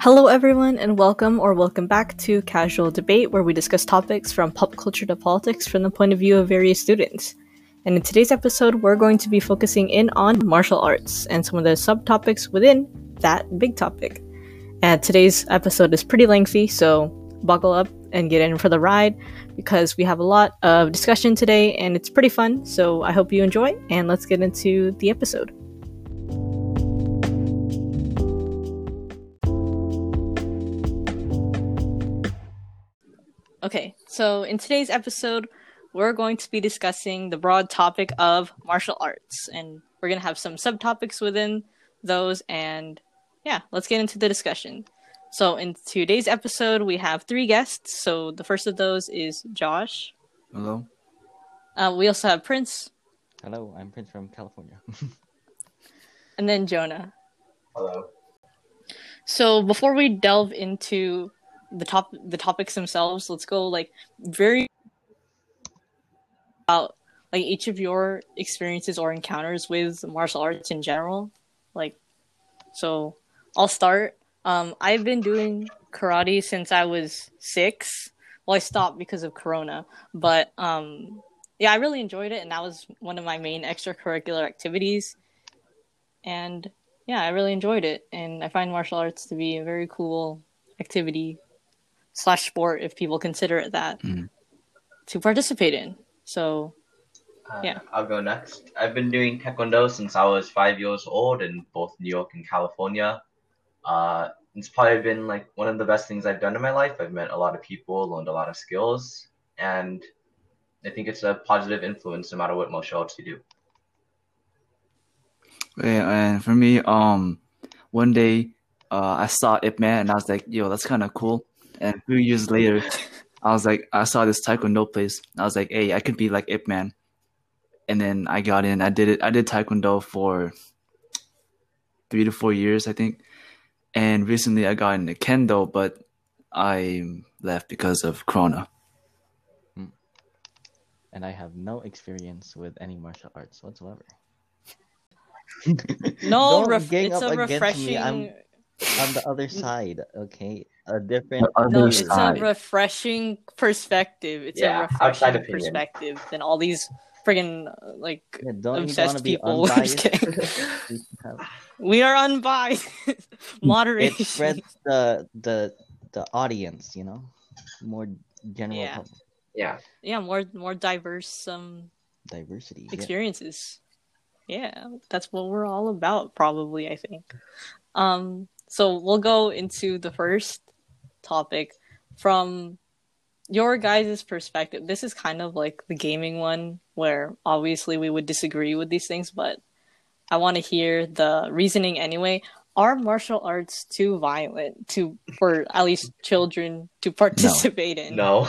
Hello, everyone, and welcome or welcome back to Casual Debate, where we discuss topics from pop culture to politics from the point of view of various students. And in today's episode, we're going to be focusing in on martial arts and some of the subtopics within that big topic. And today's episode is pretty lengthy, so buckle up and get in for the ride because we have a lot of discussion today and it's pretty fun. So I hope you enjoy, and let's get into the episode. Okay, so in today's episode, we're going to be discussing the broad topic of martial arts, and we're going to have some subtopics within those. And yeah, let's get into the discussion. So, in today's episode, we have three guests. So, the first of those is Josh. Hello. Uh, we also have Prince, Hello, I'm Prince from California. and then Jonah. Hello. So, before we delve into the top the topics themselves, let's go like very about like each of your experiences or encounters with martial arts in general. Like, so I'll start. Um, I've been doing karate since I was six. Well, I stopped because of Corona, but um, yeah, I really enjoyed it, and that was one of my main extracurricular activities. And yeah, I really enjoyed it, and I find martial arts to be a very cool activity slash sport, if people consider it that, Mhm. to participate in. So Uh, Yeah. I'll go next. I've been doing Taekwondo since I was five years old in both New York and California. Uh, it's probably been like one of the best things I've done in my life. I've met a lot of people, learned a lot of skills, and I think it's a positive influence no matter what martial arts you do. Yeah, and for me, um, one day, uh, I saw Ip Man and I was like, "Yo, that's kind of cool." And a few years later, I was like, I saw this Taekwondo place. I was like, "Hey, I could be like Ip Man." And then I got in. I did it. I did Taekwondo for three to four years, I think. And recently, I got into Kendo, but I left because of Corona. Hmm. and I have no experience with any martial arts whatsoever. no, Don't ref- gang it's up a against refreshing. me. I'm on the other side, okay? A different. Other No, view. it's a refreshing perspective. It's Yeah, a outside refreshing opinion. perspective than all these friggin' uh, like Yeah, don't obsessed to be people. Just kidding. We we are unbiased. Moderation. it spreads the the the audience, you know, more general Yeah. public Yeah. yeah, more more diverse um diversity. yeah. experiences. Yeah, that's what we're all about, probably, I think. Um, so we'll go into the first topic from your guys' perspective. This is kind of like the gaming one, where obviously we would disagree with these things, but I want to hear the reasoning anyway. Are martial arts too violent to for at least children to participate in? No.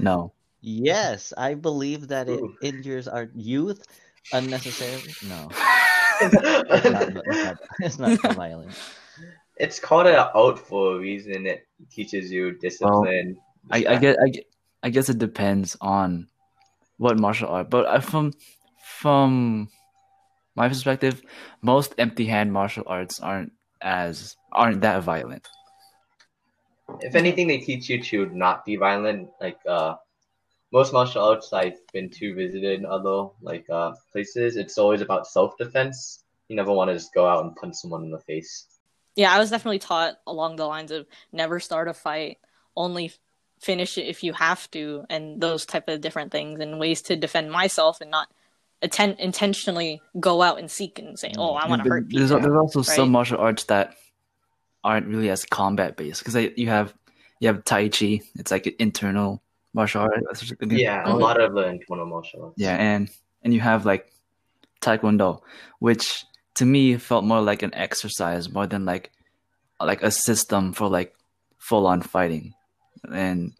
No. Yes, I believe that it Ooh. injures our youth unnecessarily. No, it's not, it's not, it's not so violent. It's called an out for a reason. It teaches you discipline. I, I get I I guess it depends on what martial art, but I, from from my perspective, most empty hand martial arts aren't as aren't that violent. if anything, they teach you to not be violent. Like uh, most martial arts I've been to visited in other like uh, places, it's always about self defense. You never want to just go out and punch someone in the face. Yeah, I was definitely taught along the lines of never start a fight, only finish it if you have to, and those type of different things and ways to defend myself and not atten- intentionally go out and seek and say, "Oh, I want to hurt there's, people." there's also right? some martial arts that aren't really as combat based because you have you have Tai Chi. It's like an internal martial art. That's what- Yeah, a Mhm. lot of the internal martial arts. Yeah, and and you have like Taekwondo, which to me felt more like an exercise more than like like a system for like full on fighting. And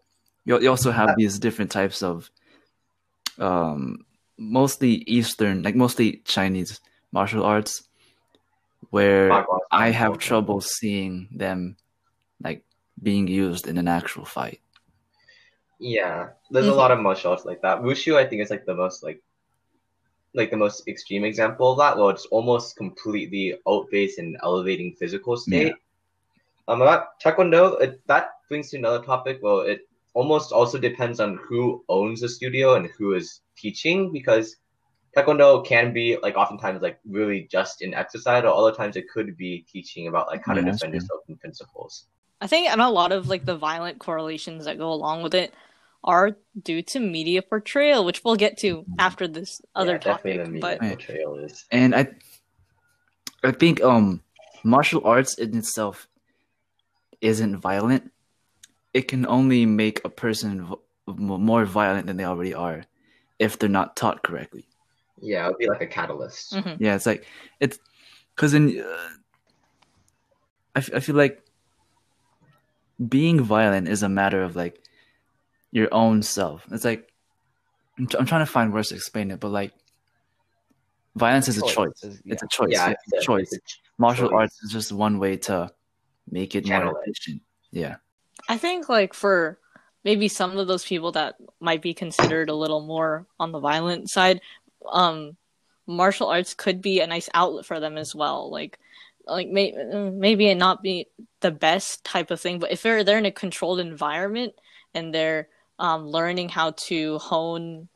you you also have these different types of um mostly Eastern, like mostly Chinese martial arts where I have trouble seeing them like being used in an actual fight. Yeah, there's Mhm. a lot of martial arts like that. Wushu, I think, is like the most like like the most extreme example of that, where it's almost completely out based and elevating physical state. Um, about Taekwondo, it, that brings to another topic. Well, it almost also depends on who owns the studio and who is teaching because Taekwondo can be like oftentimes like really just in exercise, or other times it could be teaching about like how to Yeah, that's defend yourself in principles. I think and a lot of like the violent correlations that go along with it are due to media portrayal, which we'll get to after this other yeah, definitely topic. the media But Right. portrayal is. and I, I think um, martial arts in itself isn't violent. It can only make a person v- m- more violent than they already are, if they're not taught correctly. Yeah, it would be like a catalyst. Mhm. Yeah, it's like it's because in uh, I, f- I feel like being violent is a matter of like your own self. It's like I'm, tr- I'm trying to find words to explain it, but like violence is a Choice choice. It's yeah. a choice. Yeah, it's a it's a- choice. Martial choice. arts is just one way to make it more Channel it. efficient. Yeah. I think like for maybe some of those people that might be considered a little more on the violent side, um, martial arts could be a nice outlet for them as well. Like, like may- maybe it not be the best type of thing, but if they're they're in a controlled environment and they're um, learning how to hone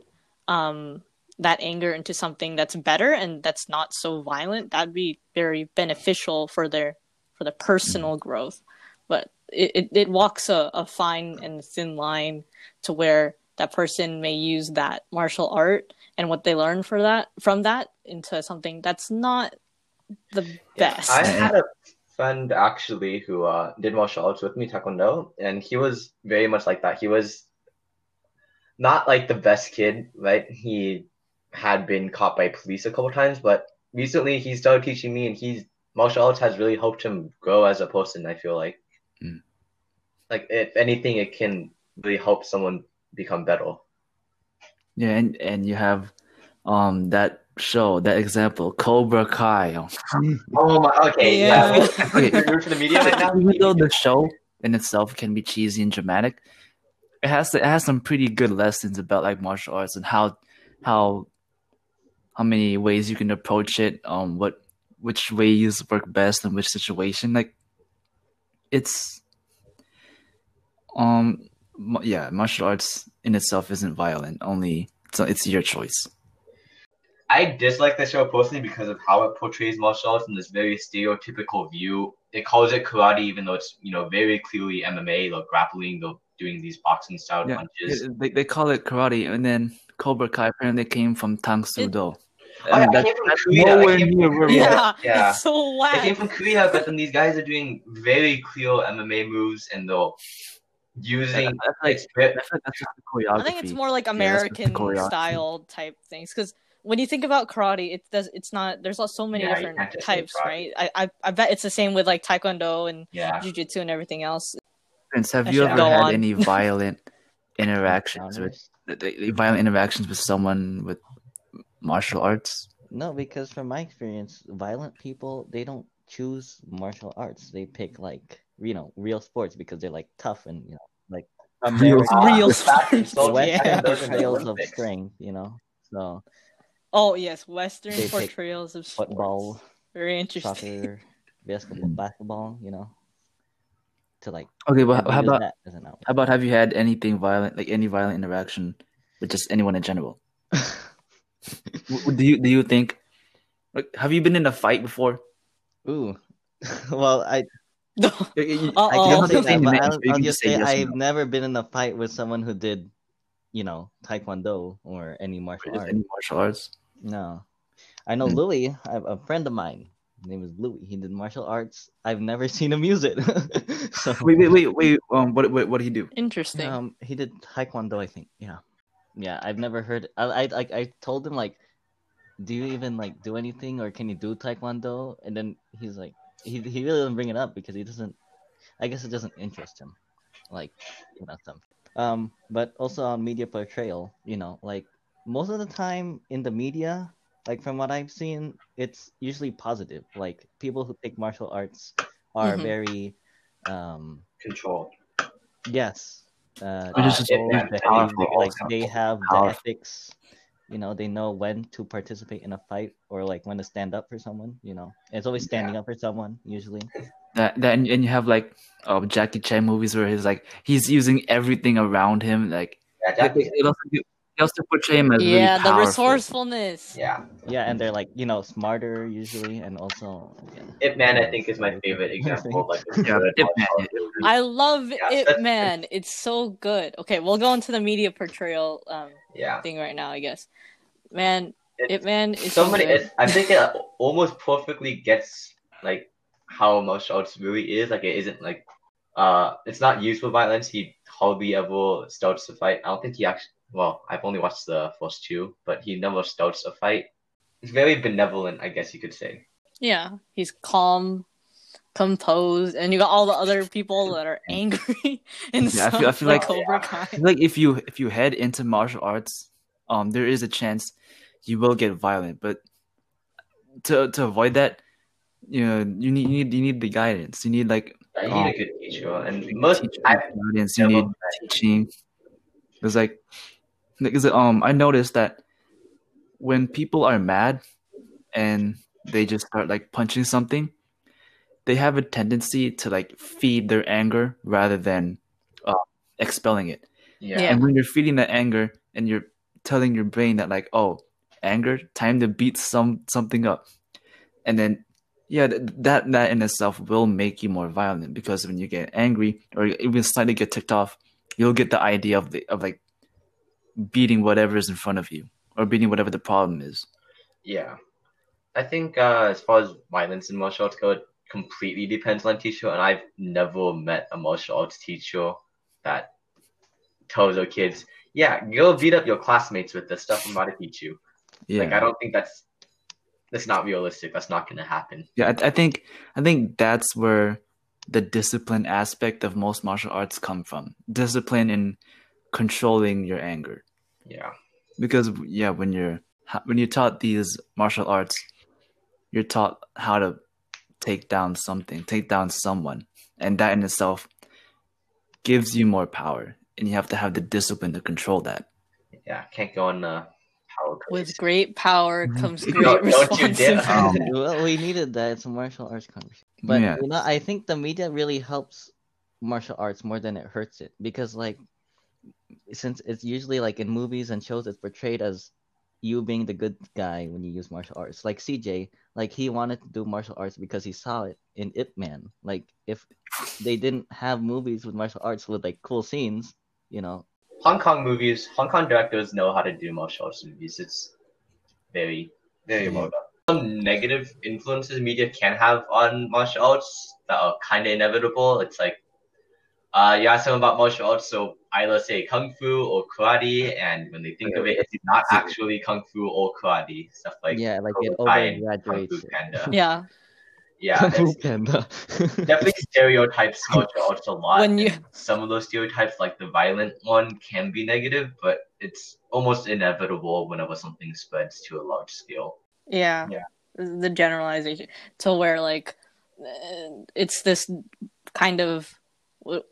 um, that anger into something that's better and that's not so violent, that'd be very beneficial for their for their personal growth. But it, it, it walks a, a fine and thin line to where that person may use that martial art and what they learn for that from that into something that's not the Yeah, best. I had a friend actually who uh, did martial arts with me, Taekwondo, and he was very much like that. He was not like the best kid, right? He had been caught by police a couple times, but recently he started teaching me, and he's martial arts has really helped him grow as a person. I feel like, Mm. like if anything, it can really help someone become better. Yeah, and and you have um that show, that example, Cobra Kai. Oh my, okay, Yeah. yeah. Okay. You're new to the media right now. Even though the show in itself can be cheesy and dramatic, it has it has some pretty good lessons about like martial arts and how how how many ways you can approach it, um, what which ways work best in which situation. Like it's um yeah, martial arts in itself isn't violent. Only it's it's your choice. I dislike the show personally because of how it portrays martial arts in this very stereotypical view. It calls it karate, even though it's you know very clearly MMA, like grappling, they're doing these boxing style Yeah, punches. It- they they call it karate, and then Cobra Kai apparently came from Tang Soo Do. Yeah, I came from Korea. I came from Korea. yeah, Yeah. it's so I came from Korea, but then these guys are doing very clear MMA moves and they're using I feel like, it's ve- I feel like that's just the choreography. I think it's more like that's just the American choreography. style type things because when you think about karate, it does. It's not. There's so many Yeah, different can't just say types, right? I, I I bet it's the same with like taekwondo and yeah. jujitsu and everything else. Prince, have I you ever had on. any violent interactions with violent interactions with someone with martial arts? No, because from my experience, violent people they don't choose martial arts. They pick like you know real sports because they're like tough and you know like Real American Real the fashion sports, the soldiers Western yeah. and those in the portrayals of strength. You know, so Oh yes, Western portrayals of sports. football, Very interesting. soccer, basketball, basketball. You know, to like Okay, but how about that as an outlet. how about have you had anything violent, like any violent interaction with just anyone in general? Do you do you think? Like, have you been in a fight before? Ooh, well, I You- you- you- Uh-oh. I Oh. can't say You that, can but say I'll, names, you I'll can just say say yes or I've no. never been in a fight with someone who did, you know, taekwondo or any martial Just art. any martial arts? No, I know. Hmm. Louis. I have a friend of mine. His name is Louis. He did martial arts. I've never seen him use it. so Wait, wait, wait, wait. Um, what, what, what did he do? Interesting. um, he did taekwondo. I think. Yeah, yeah. I've never heard. I I like. I told him like, do you even like do anything or can you do taekwondo? And then he's like, he he really doesn't bring it up because he doesn't. I guess it doesn't interest him, like you know some. Um, but also on media portrayal, you know, like most of the time in the media, like from what I've seen, it's usually positive. Like people who take martial arts are Mhm. very, um, Control. yes, uh, Which is just controlled, they- powerful like also. they have the ethics. You know, they know when to participate in a fight or like when to stand up for someone. You know, it's always standing up for someone usually. That that and, and you have like uh, Jackie Chan movies where he's like he's using everything around him. Like Yeah, it, it also they also portray him as really yeah, the resourcefulness. yeah. Yeah, and they're like you know smarter usually, and also yeah. Ip Man, I think, is my favorite example like Yeah, good Ip Man, martial yeah. artist. I love Yeah, it, man. It's so good. Okay, we'll go into the media portrayal um, Yeah. thing right now. I guess, man, It's- Ip Man is so so many. good. It, I think it almost perfectly gets like how martial arts really is. Like it isn't like uh, it's not used for violence. He hardly ever starts to fight. I don't think he actually. Well, I've only watched the first two, but he never starts a fight. He's very benevolent, I guess you could say. Yeah, he's calm, composed, and you got all the other people that are angry and Yeah, I feel- I feel like like- Cobra Yeah. Kai. I feel like if you if you head into martial arts, um, there is a chance you will get violent. But to to avoid that, you know, you need you need you need the guidance. You need like Yeah, you need a good teacher, and most teaching I, guidance. You need teaching. It's like because um I noticed that when people are mad and they just start like punching something, they have a tendency to like feed their anger rather than uh, expelling it. yeah, Yeah. And when you're feeding that anger and you're telling your brain that like, oh, anger, time to beat some something up, and then yeah, th- that that in itself will make you more violent because when you get angry or even slightly get ticked off, you'll get the idea of the of like beating whatever is in front of you or beating whatever the problem is. Yeah. I think uh, as far as violence in martial arts go, it completely depends on teacher, and I've never met a martial arts teacher that tells their kids, "Yeah, go beat up your classmates with the stuff I'm about to teach you." Yeah, Like, I don't think that's that's not realistic. That's not going to happen. yeah. I, I think I think that's where the discipline aspect of most martial arts come from. Discipline in controlling your anger. Yeah, because yeah when you're when you're taught these martial arts you're taught how to take down something take down someone and that in itself gives you more power and you have to have the discipline to control that yeah. Can't go on the power With great power Mhm. comes great don't you dare- responsibility. um, well, we needed that. It's a martial arts conversation. But Yeah. you know, I think the media really helps martial arts more than it hurts it because, like, since it's usually like in movies and shows, it's portrayed as you being the good guy when you use martial arts. Like CJ, like he wanted to do martial arts because he saw it in Ip Man. Like if they didn't have movies with martial arts with like cool scenes, you know, Hong Kong movies, Hong Kong directors know how to do martial arts movies. It's very, very Yeah. well done. Some negative influences media can have on martial arts that are kind of inevitable. It's like, uh, you ask them about martial arts, so either say kung fu or karate, and when they think of it, it's not actually kung fu or karate. Stuff like yeah, like it Cobra Kai and over Kung Fu exaggerates. Panda. Yeah, Yeah, Kung Fu it's Panda. definitely stereotypes martial arts a lot. When you- some of those stereotypes, like the violent one, can be negative, but it's almost inevitable whenever something spreads to a large scale. yeah, Yeah. The generalization to where like uh, it's this kind of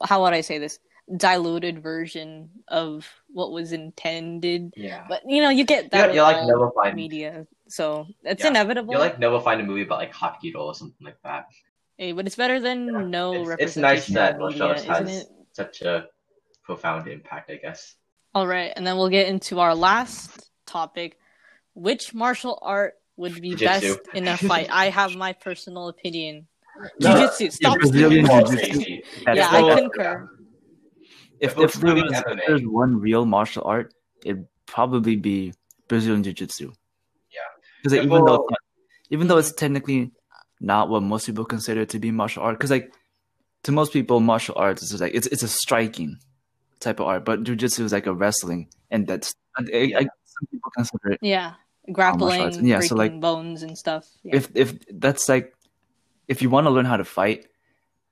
how would I say this diluted version of what was intended. Yeah. But you know, you get that You'll, like never find media, so it's Yeah. inevitable. you'll like never find a movie about like Hapkido or something like that. Hey, but it's better than Yeah. no It's, representation it's nice that in martial media, arts isn't has it? such a profound impact, I guess. All right, and then we'll get into our last topic. Which martial art would be Jiu-jitsu. best in a fight? I have my personal opinion. No, Jiu-jitsu. Stop. Brazilian stealing. jiu-jitsu. Yeah, like- I Well, concur. if, If if, there we're was, doing if there's one real martial art it'd probably be Brazilian Jiu-Jitsu Yeah. because If even though even though it's technically not what most people consider to be martial art because like to most people martial arts is like it's it's a striking type of art but jiu-jitsu is like a wrestling and that's I, I, eh, Yeah. some people consider it Yeah, grappling, arts. Yeah, so, like, bones and stuff. Yeah. if if that's like if you want to learn how to fight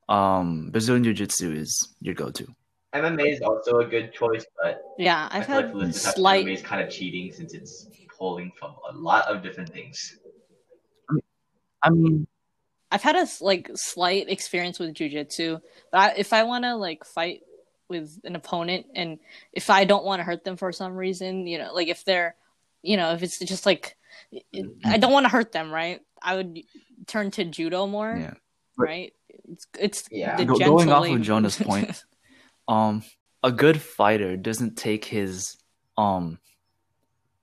um Brazilian jiu-jitsu is your go-to MMA is also a good choice, but yeah, I I've feel like had the listeners have to slight. MMA is kind of cheating since it's pulling from a lot of different things. I mean I've had a s- like slight experience with jujitsu, but I, if I want to like fight with an opponent and if I don't want to hurt them for some reason, you know, like if they're, you know, if it's just like it, I don't want to hurt them, right? I would turn to judo more, yeah right? It's it's Yeah. the Go- going off of Jonah's point, um, a good fighter doesn't take his um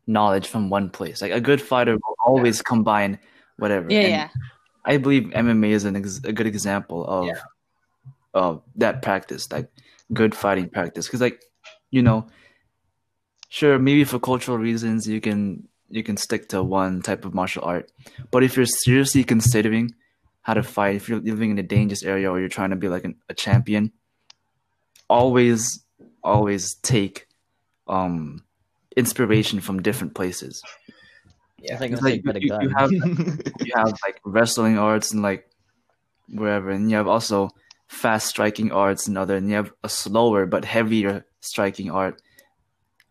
knowledge from one place. Like a good fighter will always combine whatever. yeah, And yeah. I believe MMA is an ex- a good example of Yeah. of that practice, like good fighting practice. Because like you know, sure, maybe for cultural reasons you can you can stick to one type of martial art, but if you're seriously considering how to fight, if you're living in a dangerous area or you're trying to be like an, a champion, always always take um inspiration from different places. It's like, It's like a you- you have- you have like wrestling arts and like wherever, and you have also fast striking arts and other, and you have a slower but heavier striking art.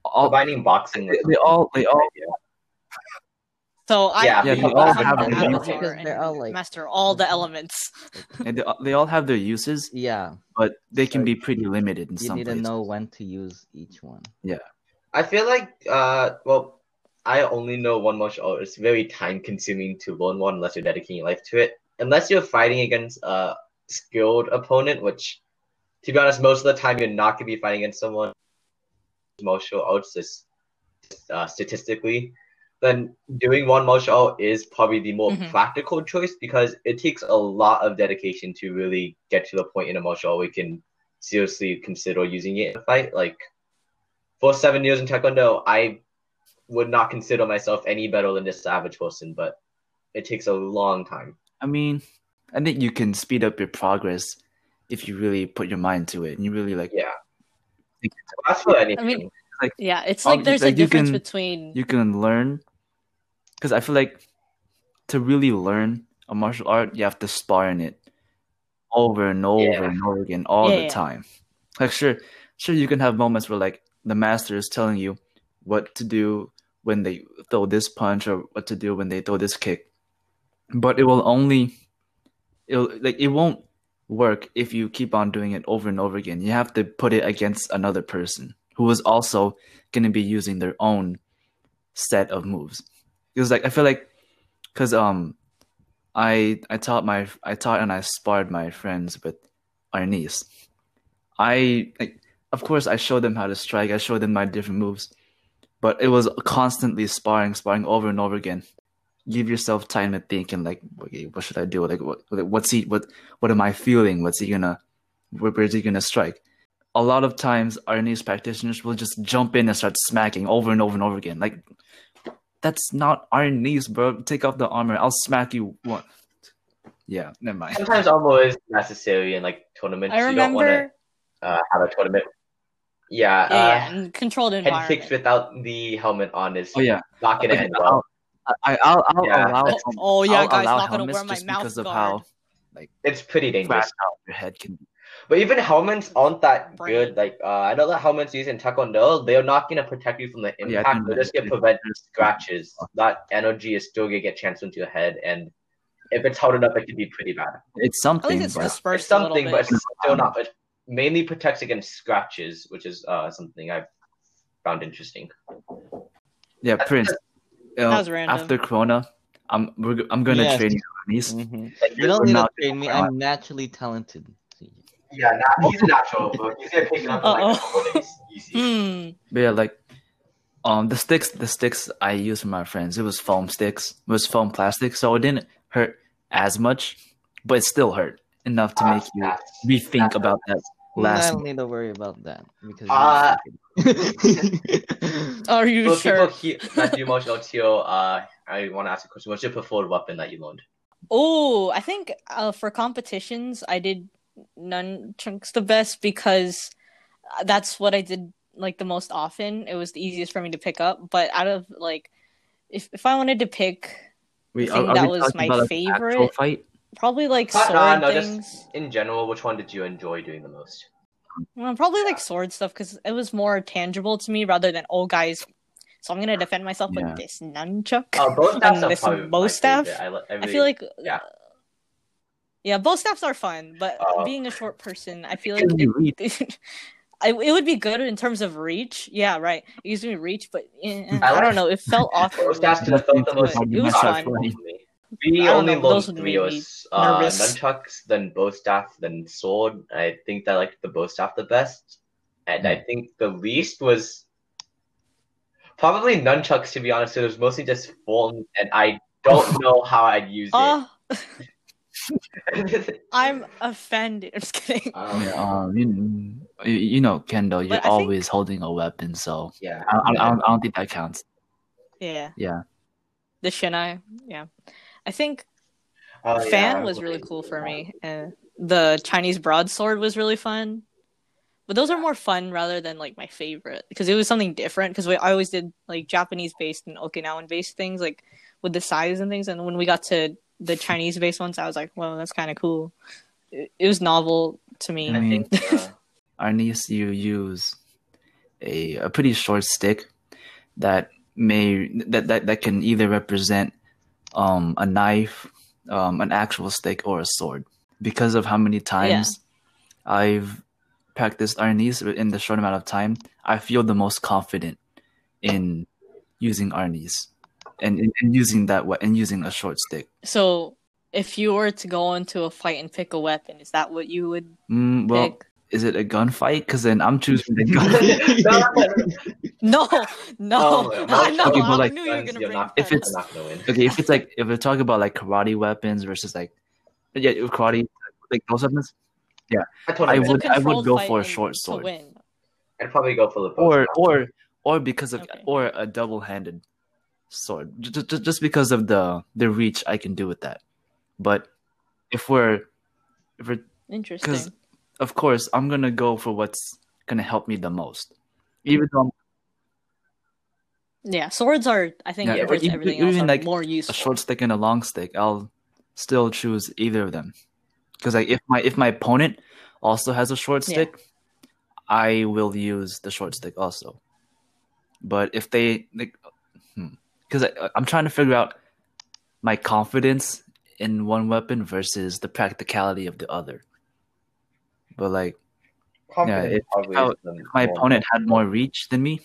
All Combining boxing. they, they all they all So I Yeah, I they all have an avatar and they're all, like- master all the elements. and they, they all have their uses, yeah, but they can be pretty limited in you some need places. to know when to use each one. Yeah, I feel like, uh, well, I only know one martial art. It's very time consuming to learn one unless you're dedicating your life to it. Unless you're fighting against a skilled opponent, which, to be honest, most of the time you're not going to be fighting against someone martial arts is uh, statistically. Then doing one martial art is probably the more Mhm. practical choice because it takes a lot of dedication to really get to the point in a martial art where you can seriously consider using it in a fight. Like for seven years in Taekwondo, I would not consider myself any better than this average person, but it takes a long time. I mean, I think you can speed up your progress if you really put your mind to it and you really like Yeah. That's for anything. mean, Yeah, it's like there's like, a difference can- between you can learn because I feel like to really learn a martial art, you have to spar in it over and over Yeah. and over again all Yeah, the yeah. time. Like sure, sure you can have moments where like the master is telling you what to do when they throw this punch or what to do when they throw this kick, but it will only it'll like it won't work if you keep on doing it over and over again. You have to put it against another person who is also going to be using their own set of moves. Because like I feel like because um I I taught my I taught and I sparred my friends with Arnis. I like of course I showed them how to strike. I showed them my different moves, but it was constantly sparring, sparring over and over again. Give yourself time to think and like, okay, what should I do? Like, what what's he? What what am I feeling? What's he gonna? Where, where's he gonna strike? A lot of times, Arnis practitioners will just jump in and start smacking over and over and over again. Like, that's not Arnis, bro. Take off the armor. I'll smack you. What? Yeah, never mind. Sometimes armor is necessary in like tournaments. I you don't want remember to uh, have a tournament. Yeah, yeah, uh, yeah, in controlled head environment. kicks without the helmet on is Oh yeah, not gonna Okay, end well. I, I'll I'll Yeah. allow. Oh, oh, yeah, I'll guys, not gonna wear my just mouth because of guard. how It's pretty dangerous. flat out your head can be. But even helmets aren't that Brain. good. Like uh, I know that helmets used in Taekwondo, they're not gonna protect you from the Oh, yeah, impact. they're just gonna prevent scratches. That energy is still gonna get transferred into your head, and if it's held enough, it can be pretty bad. It's At something, least it's but dispersed it's a little something, bit. but it's still not. It mainly protects against scratches, which is uh, something I've found interesting. yeah, Prince. you know, That was random. After Corona, I'm we're, I'm gonna Yes. train you, Arnis. Mhm. Like, You don't need to train me. I'm naturally talented. Yeah, nah, he's a natural, but he's gonna pick it up like a Uh-oh. couple. Easy. But yeah, like um the sticks the sticks I used for my friends, it was foam sticks. It was foam plastic, so it didn't hurt as much, but it still hurt enough to make you That's- rethink about that Last I don't need to worry about that because. Uh, Are you For sure? people he, that do martial arts uh, I want to ask a question. What's your preferred weapon that you learned? Oh, I think uh, for competitions, I did nunchucks the best because uh, that's what I did like the most often. It was the easiest for me to pick up. But out of like, if if I wanted to pick, Wait, think that was my about, like, favorite. fight? probably like Uh, sword uh, no, just- things. In general, which one did you enjoy doing the most? Well, probably like sword stuff because it was more tangible to me rather than oh guys. So I'm gonna defend myself Yeah. with this nunchuck. Uh, bow And this bow staff? favorite. I, li- I, I feel like yeah. Yeah, bow staffs are fun, but Uh, being a short person, I feel like Can it, I, it would be good in terms of reach. Yeah, right. It gives me reach, but eh, eh, I I, like- don't know. It felt awkward. bow staffs could have felt the most It was fun fun. for me. We only know, learned those three. It make was uh, nunchucks, then bow staff, then sword. I think I liked the bow staff the best, and I think the least was probably nunchucks. To be honest, it was mostly just form, and I don't know how I'd use Ah, it. I'm offended. I'm just kidding. um, um, you, you you know, Kendo, you're But I think- always holding a weapon, so yeah. I, I, I, don't, I don't think that counts. Yeah. Yeah. The Shinai. Yeah. I think Oh, fan I was really cool for that. me. And the Chinese broadsword was really fun. But those are more fun rather than like my favorite because it was something different. Because I always did like Japanese based and Okinawan based things, like with the size and things. And when we got to the Chinese based ones, I was like, "Well, that's kind of cool." It, it was novel to me. I mean- think uh, Arnis, you use a a pretty short stick that may that that, that can either represent um a knife, um an actual stick, or a sword. Because of how many times I've practiced Arnis in the short amount of time, I feel the most confident in using Arnis and, and, and using that we- and using a short stick. So, if you were to go into a fight and pick a weapon, is that what you would Mm, well, pick? is it a gunfight? Because then I'm choosing the gun. No, no, Oh, I no. know. Okay, but I like- knew you were gonna bring not, if it's- not gonna win. okay, if it's like if we're talking about like karate weapons versus like yeah, karate like those weapons, yeah, I, totally I would- It's a controlled go for a short to sword. win. I'd probably go for the or or or because of Okay. or a double-handed sword, just just because of the the reach I can do with that. But if we're if we're Interesting. because of course I'm gonna go for what's gonna help me the most, even though I'm Yeah, swords are. I think Yeah, even- everything even else, like more a short stick and a long stick, I'll still choose either of them. Because like if my if my opponent also has a short Yeah. stick, I will use the short stick also. But if they like, because I'm trying to figure out my confidence in one weapon versus the practicality of the other. But like Confidence if- probably how- is the my opponent had more reach than me,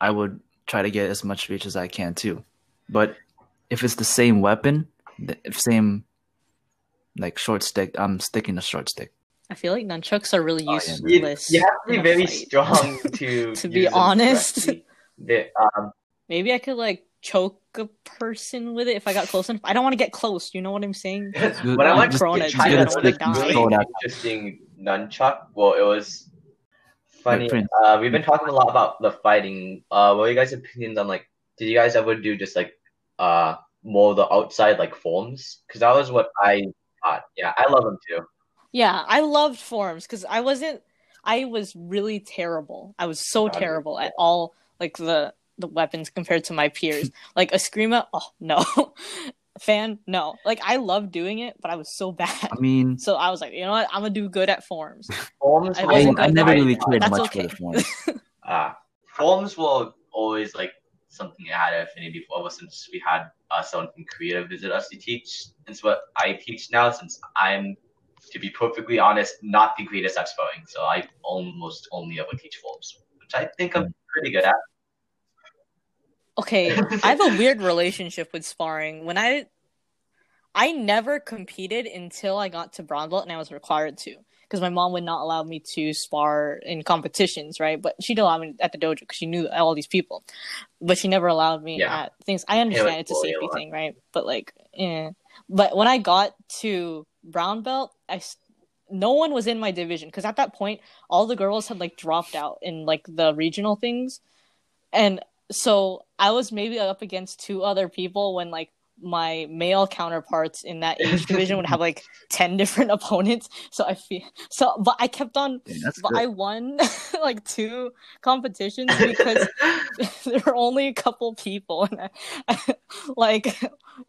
I would try to get as much reach as I can too. But if it's the same weapon, the if same like short stick, I'm sticking to short stick. I feel like nunchucks are really Oh, yeah. You, useless. you have to be very fight. strong to To be honest. correctly. They- um, Maybe I could like choke a person with it if I got close enough. I don't want to get close. You know what I'm saying? Good- when I I'm went just- to Corona, just China, get I a don't wanna it was die. really throw out. interesting nunchuck. Well, it was funny. Uh, we've been talking a lot about the fighting. Uh, what are you guys' opinions on like? Did you guys ever do just like uh more of the outside like forms? Because that was what I thought. Yeah, I love them too. Yeah, I loved forms because I wasn't. I was really terrible. I was so terrible at all like the the weapons compared to my peers. like Eskrima, oh no. Fan, no. Like I love doing it, but I was so bad. I mean, So I was like, you know what? I'm gonna do good at forms. Forms. I were I, I never really it. cared much okay. for the forms. Uh, forms were always like something I had an affinity for ever since we had uh, someone from Korea visit us to teach. It's what I teach now, since I'm, to be perfectly honest, not the greatest at sparring. So I almost only ever teach forms, which I think I'm pretty good at. Okay, I have a weird relationship with sparring. When I I never competed until I got to brown belt and I was required to because my mom would not allow me to spar in competitions, right? But she'd allow me at the dojo because she knew all these people. But she never allowed me Yeah. at things. I understand like it's a bully a safety thing, right? But like, eh. But when I got to brown belt, I no one was in my division because at that point all the girls had like dropped out in like the regional things, and so I was maybe up against two other people when like my male counterparts in that age division would have like 10 different opponents. So i feel so but i kept on Yeah, but good. i won like two competitions because there were only a couple people and I, like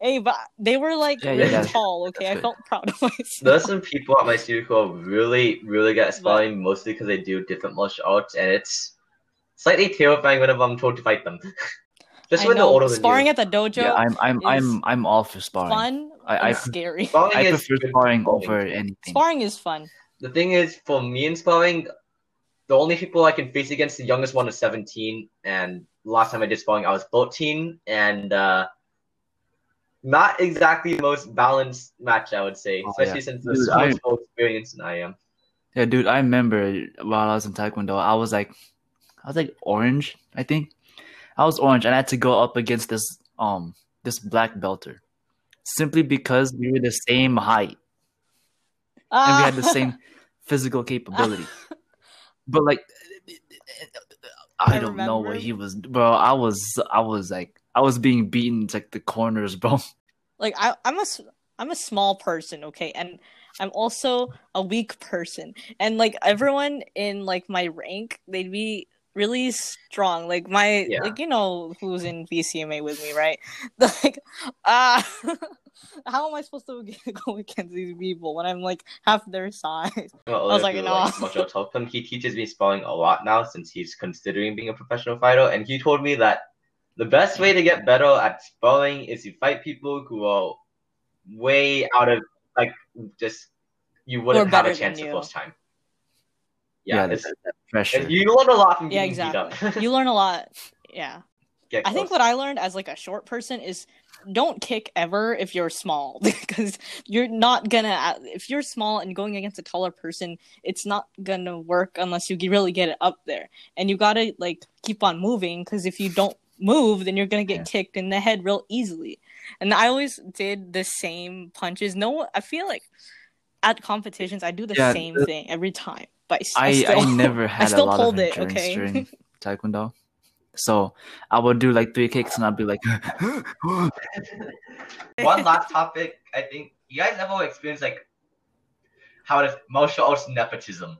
hey but they were like Yeah, yeah, really that's- tall okay? I felt proud of myself. There's some people at my studio who are really, really good at sparring, mostly because they do different martial arts, and it's slightly terrifying whenever I'm told to fight them. Just I when they're know older than sparring you. at the dojo yeah, I'm I'm is I'm I'm all for sparring. fun I- and I- scary Sparring I is prefer good sparring bowling. over anything. sparring is fun The thing is, for me in sparring, the only people I can face against, the youngest one is 17, and last time I did sparring, I was 14, and uh, not exactly the most balanced match, I would say, Oh, especially yeah. since the Dude, so I- much more experienced than I am. Yeah, dude, I remember while I was in Taekwondo, I was like, I was like orange, I think. I was orange, and I had to go up against this um this black belter, simply because we were the same height and we had the same physical capability. But like, I I don't know what he was, bro. I was, I was like, I was being beaten to like the corners, bro. like I, I'm a I'm a small person, okay, and I'm also a weak person, and like everyone in like my rank, they'd be really strong. Like my Yeah. like you know who's in VCMA with me, right? Like ah. How am I supposed to go against these people when I'm like half their size? Well, I was like, no. much I'll tell him. He teaches me sparring a lot now since he's considering being a professional fighter, and he told me that the best way to get better at sparring is to fight people who are way out of like just you wouldn't have a chance the first time. Yeah, Yeah, it's, Pressure. you learn a lot from Yeah, getting beat up. exactly. You learn a lot. Yeah. I think what I learned as like a short person is don't kick ever if you're small because you're not gonna uh, if you're small and going against a taller person it's not gonna work unless you really get it up there and you gotta like keep on moving because if you don't move then you're gonna get Yeah. kicked in the head real easily and I always did the same punches no I feel like at competitions I do the Yeah, same the- thing every time but I, I, I still, never I had a still lot pulled of it okay during Taekwondo, so I would do like three kicks and I'd be like, One last topic, I think you guys ever experienced like how it is martial arts nepotism?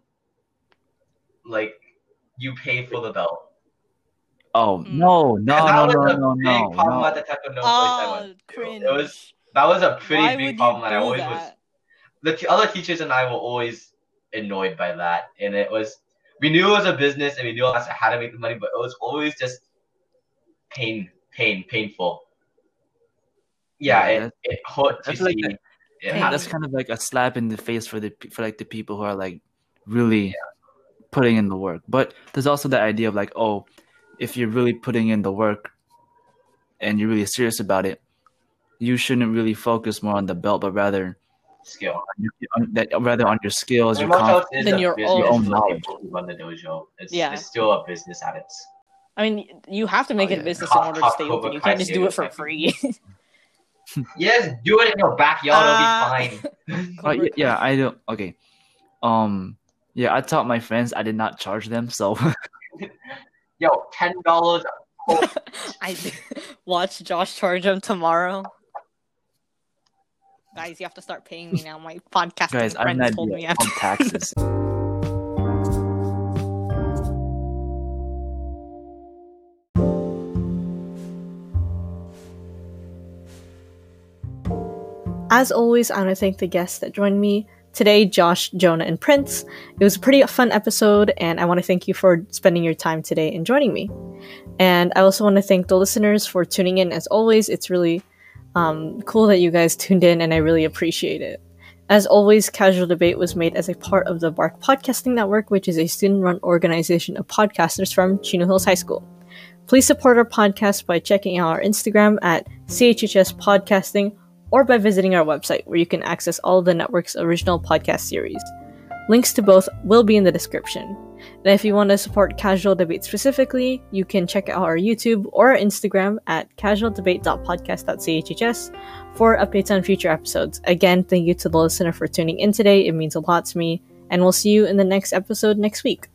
Like you pay for the belt. oh Mm. no, no, that no, was no, a no, big no, problem no. at the Taekwondo oh cringe It was that was a pretty Why big problem, you and I always that? was. The t- other teachers and I were always annoyed by that, and it was we knew it was a business and we knew us how to make the money, but it was always just pain, pain, painful. Yeah, Yeah, it, it hurt to I like see. that-. That's kind of like a slap in the face for the for like the people who are like really putting in the work. But there's also the idea of like, oh, if you're really putting in the work and you're really serious about it, you shouldn't really focus more on the belt, but rather skill. on your, on, that, rather on your skills, your confidence. arts is Then a your business own- Your own the knowledge. run the dojo. It's, Yeah. it's still a business at its. I mean, you have to make Oh, it a business Cop- in order to stay Cobra open. You can't just do it for free. Yes, do it in your backyard. Ah. it'll be fine. Oh, yeah, yeah, I don't. Okay, um, yeah, I taught my friends. I did not charge them, so Yo, ten dollars. I watch Josh charge him tomorrow. Guys, you have to start paying me now. My podcast guys, I'm friends not told me I on have to. taxes. As always, I want to thank the guests that joined me today Josh, Jonah, and Prince. It was a pretty fun episode, and I want to thank you for spending your time today and joining me. And I also want to thank the listeners for tuning in. As always, it's really um, cool that you guys tuned in, and I really appreciate it. As always, Casual Debate was made as a part of the Bark Podcasting Network, which is a student run organization of podcasters from Chino Hills High School. Please support our podcast by checking out our Instagram at CHHS Podcasting or by visiting our website where you can access all of the network's original podcast series. Links to both will be in the description. And if you want to support Casual Debate specifically, you can check out our YouTube or Instagram at casualdebate.podcast.chhs for updates on future episodes. Again, thank you to the listener for tuning in today. It means a lot to me. And we'll see you in the next episode next week.